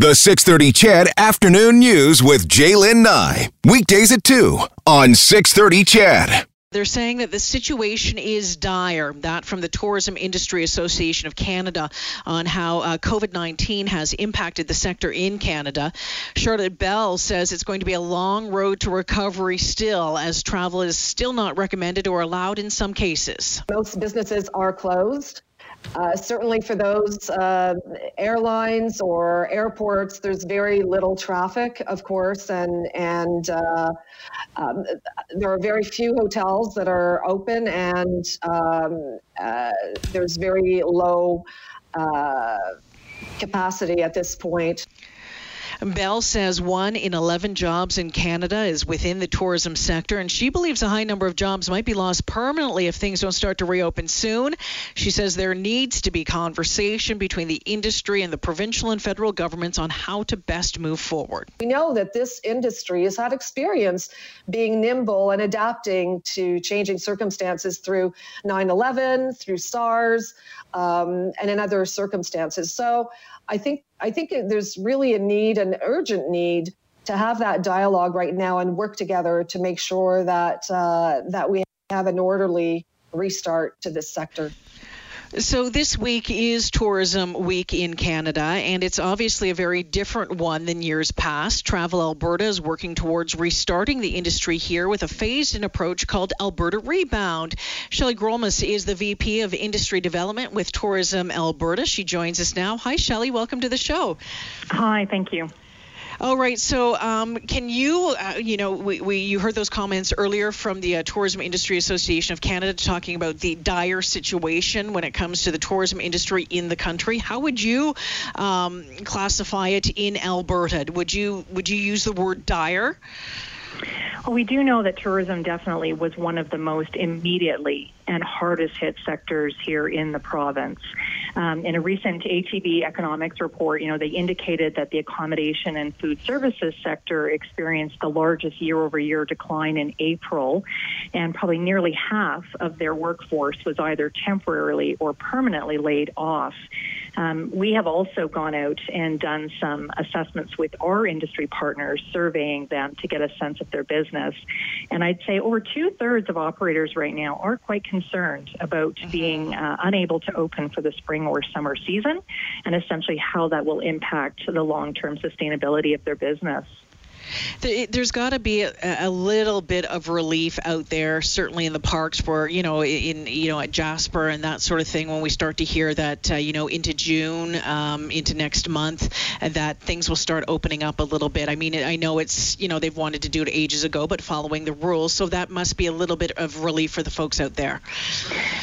The 630 CHED Afternoon News with Jaylen Nye. Weekdays at 2 on 630 CHED. They're saying that the situation is dire. That from the Tourism Industry Association of Canada on how uh, COVID 19 has impacted the sector in Canada. Charlotte Bell says it's going to be a long road to recovery still, as travel is still not recommended or allowed in some cases. Most businesses are closed. Uh, certainly for those uh, airlines or airports, there's very little traffic, of course, and and uh, um, there are very few hotels that are open, and um, uh, there's very low uh, capacity at this point. Bell says one in 11 jobs in Canada is within the tourism sector, and she believes a high number of jobs might be lost permanently if things don't start to reopen soon. She says there needs to be conversation between the industry and the provincial and federal governments on how to best move forward. We know that this industry has had experience being nimble and adapting to changing circumstances through 9 11, through SARS, um, and in other circumstances. So I think I think there's really a need, an urgent need, to have that dialogue right now and work together to make sure that uh, that we have an orderly restart to this sector. So, this week is Tourism Week in Canada, and it's obviously a very different one than years past. Travel Alberta is working towards restarting the industry here with a phased in approach called Alberta Rebound. Shelley Grollmuss is the VP of Industry Development with Tourism Alberta. She joins us now. Hi, Shelley. Welcome to the show. Hi, thank you. All right. So, um, can you, uh, you know, we, we, you heard those comments earlier from the uh, Tourism Industry Association of Canada talking about the dire situation when it comes to the tourism industry in the country. How would you um, classify it in Alberta? Would you would you use the word dire? Well, we do know that tourism definitely was one of the most immediately and hardest hit sectors here in the province. Um, in a recent ATB economics report, you know, they indicated that the accommodation and food services sector experienced the largest year over year decline in April, and probably nearly half of their workforce was either temporarily or permanently laid off. Um, we have also gone out and done some assessments with our industry partners, surveying them to get a sense of their business. And I'd say over two thirds of operators right now are quite concerned about mm-hmm. being uh, unable to open for the spring or summer season and essentially how that will impact the long term sustainability of their business. There's got to be a, a, little bit of relief out there, certainly in the parks, where you know, in you know, at Jasper and that sort of thing. When we start to hear that, uh, you know, into June, um, into next month, uh, that things will start opening up a little bit. I mean, I know it's you know they've wanted to do it ages ago, but following the rules, so that must be a little bit of relief for the folks out there.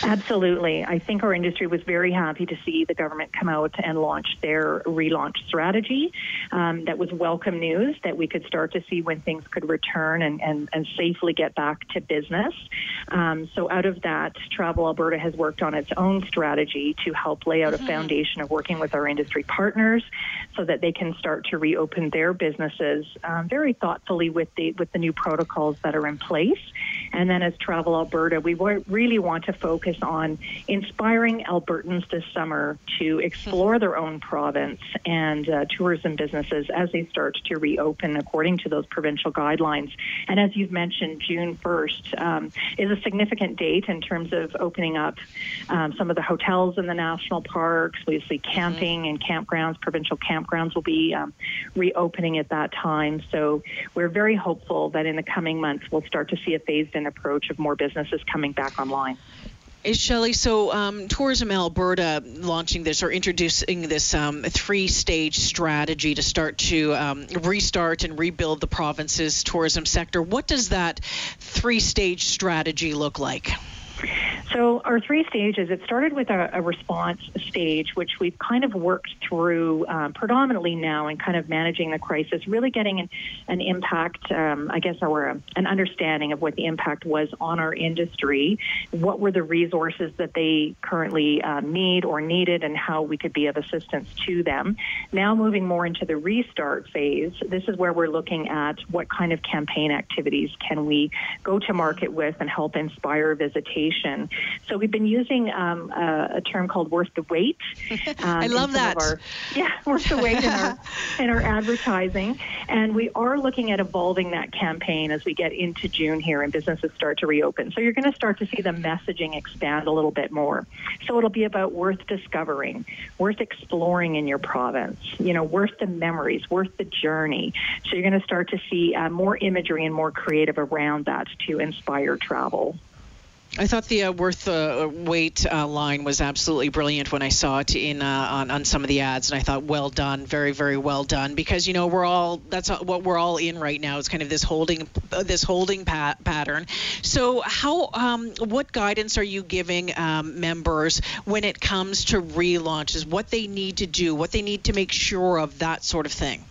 Absolutely, I think our industry was very happy to see the government come out and launch their relaunch strategy. Um, that was welcome news that we could start to see when things could return and, and, and safely get back to business. Um, so, out of that, Travel Alberta has worked on its own strategy to help lay out mm-hmm. a foundation of working with our industry partners so that they can start to reopen their businesses um, very thoughtfully with the with the new protocols that are in place. And then, as Travel Alberta, we really want to focus on inspiring Albertans this summer to explore mm-hmm. their own province and uh, tourism businesses as they start to reopen according to those provincial guidelines. And as you've mentioned, June 1st um, is a significant date in terms of opening up um, some of the hotels in the national parks. We see mm-hmm. camping and campgrounds, provincial campgrounds will be um, reopening at that time. So we're very hopeful that in the coming months we'll start to see a phased in approach of more businesses coming back online. Is Shelley, so um, Tourism Alberta launching this or introducing this um, three-stage strategy to start to um, restart and rebuild the province's tourism sector. What does that three-stage strategy look like? So our three stages, it started with a, a response stage, which we've kind of worked through um, predominantly now in kind of managing the crisis, really getting an, an impact, um, I guess, or a, an understanding of what the impact was on our industry, what were the resources that they currently uh, need or needed, and how we could be of assistance to them. Now moving more into the restart phase, this is where we're looking at what kind of campaign activities can we go to market with and help inspire visitation So we've been using um, a, a, term called worth the wait. Um, I love that. Our, yeah, worth the wait in our, in our advertising. And we are looking at evolving that campaign as we get into June here and businesses start to reopen. So you're going to start to see the messaging expand a little bit more. So it'll be about worth discovering, worth exploring in your province, you know, worth the memories, worth the journey. So you're going to start to see uh, more imagery and more creative around that to inspire travel. I thought the uh, worth the uh, wait uh, line was absolutely brilliant when I saw it in uh, on on some of the ads, and I thought, well done, very very well done, because you know we're all that's what we're all in right now. is kind of this holding uh, this holding pat- pattern. So how um, what guidance are you giving um, members when it comes to relaunches? What they need to do, what they need to make sure of, that sort of thing.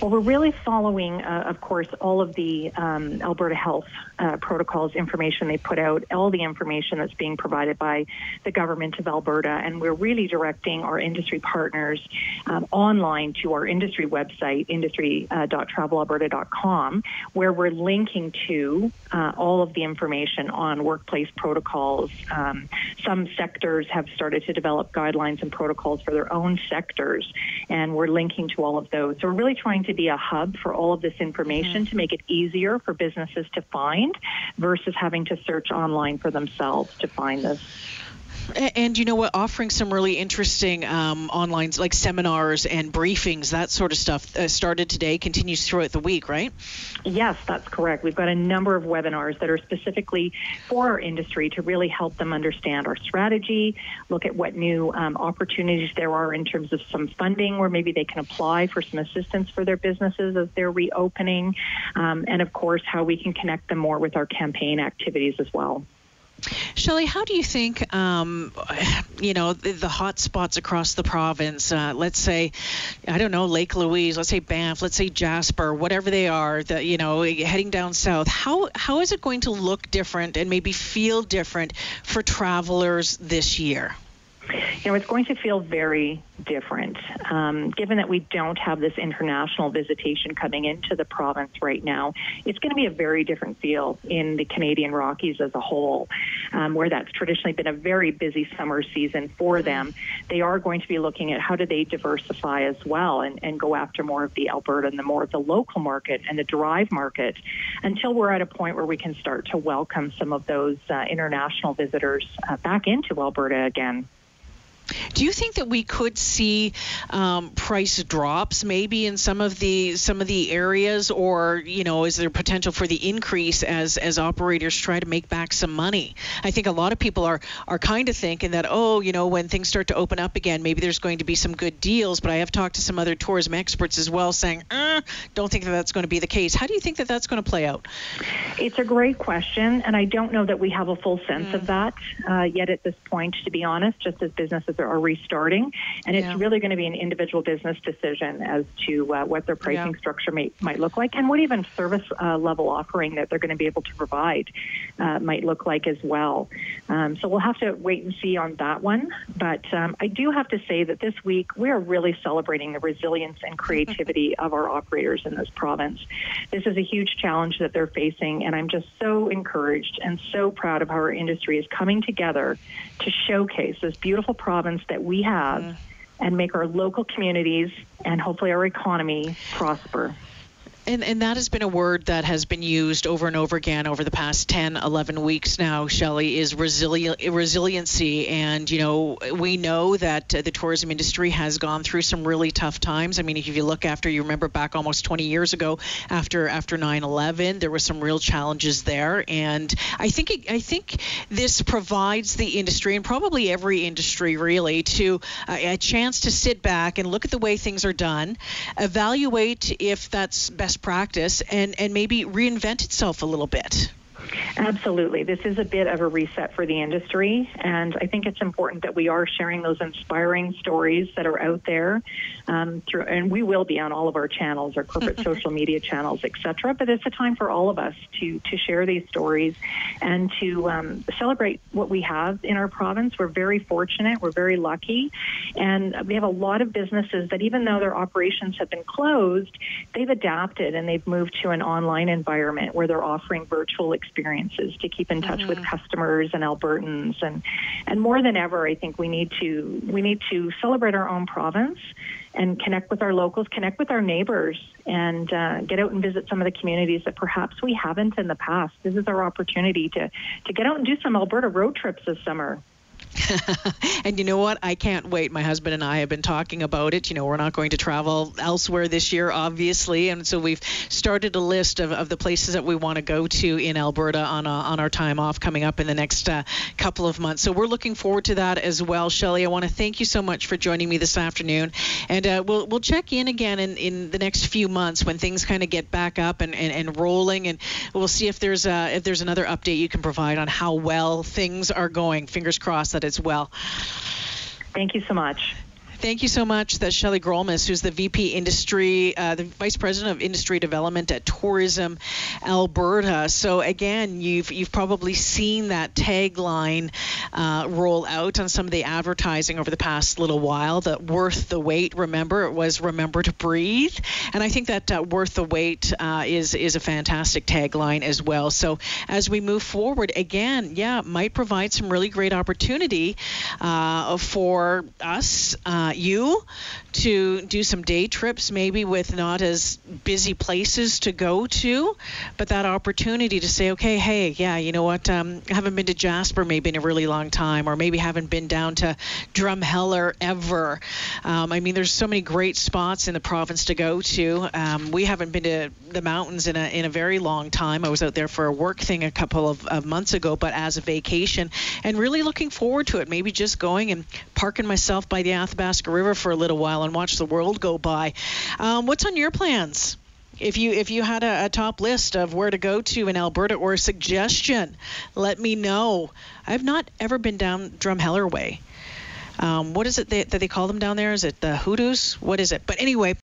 Well, we're really following, uh, of course, all of the um, Alberta Health uh, protocols information they put out, all the information that's being provided by the government of Alberta, and we're really directing our industry partners um, online to our industry website, industry.travelalberta.com, uh, where we're linking to uh, all of the information on workplace protocols. Um, some sectors have started to develop guidelines and protocols for their own sectors, and we're linking to all of those. So we're really trying to be a hub for all of this information mm-hmm. to make it easier for businesses to find versus having to search online for themselves to find this. And you know what? Offering some really interesting um, online, like seminars and briefings, that sort of stuff, uh, started today, continues throughout the week, right? Yes, that's correct. We've got a number of webinars that are specifically for our industry to really help them understand our strategy, look at what new um, opportunities there are in terms of some funding where maybe they can apply for some assistance for their businesses as they're reopening, um, and of course, how we can connect them more with our campaign activities as well. Shelley, how do you think, um, you know, the, the, hot spots across the province, uh, let's say, I don't know, Lake Louise, let's say Banff, let's say Jasper, whatever they are, that, you know, heading down south, how, how is it going to look different and maybe feel different for travelers this year? You know, it's going to feel very different. Um, given that we don't have this international visitation coming into the province right now, it's going to be a very different feel in the Canadian Rockies as a whole, um, where that's traditionally been a very busy summer season for them. They are going to be looking at how do they diversify as well and, and go after more of the Alberta and the more of the local market and the drive market until we're at a point where we can start to welcome some of those uh, international visitors uh, back into Alberta again. Do you think that we could see um, price drops maybe in some of the some of the areas, or you know, is there potential for the increase as as operators try to make back some money? I think a lot of people are are kind of thinking that oh, you know, when things start to open up again, maybe there's going to be some good deals. But I have talked to some other tourism experts as well, saying, uh, don't think that that's going to be the case. How do you think that that's going to play out? It's a great question, and I don't know that we have a full sense mm. of that uh, yet at this point. To be honest, just as businesses are restarting, and it's really going to be an individual business decision as to uh, what their pricing yeah. structure may, might look like, and what even service uh, level offering that they're going to be able to provide uh, might look like as well. Um, so we'll have to wait and see on that one. But um, I do have to say that this week we are really celebrating the resilience and creativity of our operators in this province. This is a huge challenge that they're facing, and I'm just so encouraged and so proud of how our industry is coming together to showcase this beautiful province that we have mm. and make our local communities and hopefully our economy prosper. And, and that has been a word that has been used over and over again over the past 10, 11 weeks now, Shelley, is resili- resiliency. And, you know, we know that the tourism industry has gone through some really tough times. I mean, if you look after, you remember back almost 20 years ago after after 9/11, there were some real challenges there. And I think it, I think this provides the industry and probably every industry really to uh, a chance to sit back and look at the way things are done, evaluate if that's best best practice and, and maybe reinvent itself a little bit. Absolutely. This is a bit of a reset for the industry, and I think it's important that we are sharing those inspiring stories that are out there. Um, through, and we will be on all of our channels, our corporate social media channels, etc. But it's a time for all of us to to share these stories and to um, celebrate what we have in our province. We're very fortunate. We're very lucky, and we have a lot of businesses that, even though their operations have been closed, they've adapted and they've moved to an online environment where they're offering virtual experiences experiences, to keep in touch mm-hmm. with customers and Albertans, and and more than ever, I think we need to we need to celebrate our own province and connect with our locals, connect with our neighbors, and uh, get out and visit some of the communities that perhaps we haven't in the past. This is our opportunity to to get out and do some Alberta road trips this summer. and you know what? I can't wait. My husband and I have been talking about it. You know, we're not going to travel elsewhere this year, obviously, and so we've started a list of, of the places that we want to go to in Alberta on, uh, on our time off coming up in the next uh, couple of months. So we're looking forward to that as well. Shelley, I want to thank you so much for joining me this afternoon, and uh, we'll we'll check in again in, in the next few months when things kind of get back up and, and, and rolling, and we'll see if there's uh, if there's another update you can provide on how well things are going. Fingers crossed that as well. Thank you so much. Thank you so much. That's Shelley Grollmuss, who's the VP Industry, uh, the Vice President of Industry Development at Tourism Alberta. So again, you've you've probably seen that tagline uh, roll out on some of the advertising over the past little while. That worth the wait. Remember, it was remember to breathe, and I think that uh, worth the wait uh, is is a fantastic tagline as well. So as we move forward, again, yeah, might provide some really great opportunity uh, for us uh, you to do some day trips, maybe with not as busy places to go to, but that opportunity to say, okay, hey, yeah, you know what, um, I haven't been to Jasper maybe in a really long time, or maybe haven't been down to Drumheller ever. Um, I mean, there's so many great spots in the province to go to. Um, we haven't been to the mountains in a in a very long time. I was out there for a work thing a couple of, of months ago, but as a vacation, and really looking forward to it. Maybe just going and parking myself by the Athabasca River for a little while and watch the world go by. Um, what's on your plans? If you if you had a, a, top list of where to go to in Alberta or a suggestion, let me know. I've not ever been down Drumheller Way. Um, what is it they, that they call them down there? Is it the hoodoos? What is it? But anyway,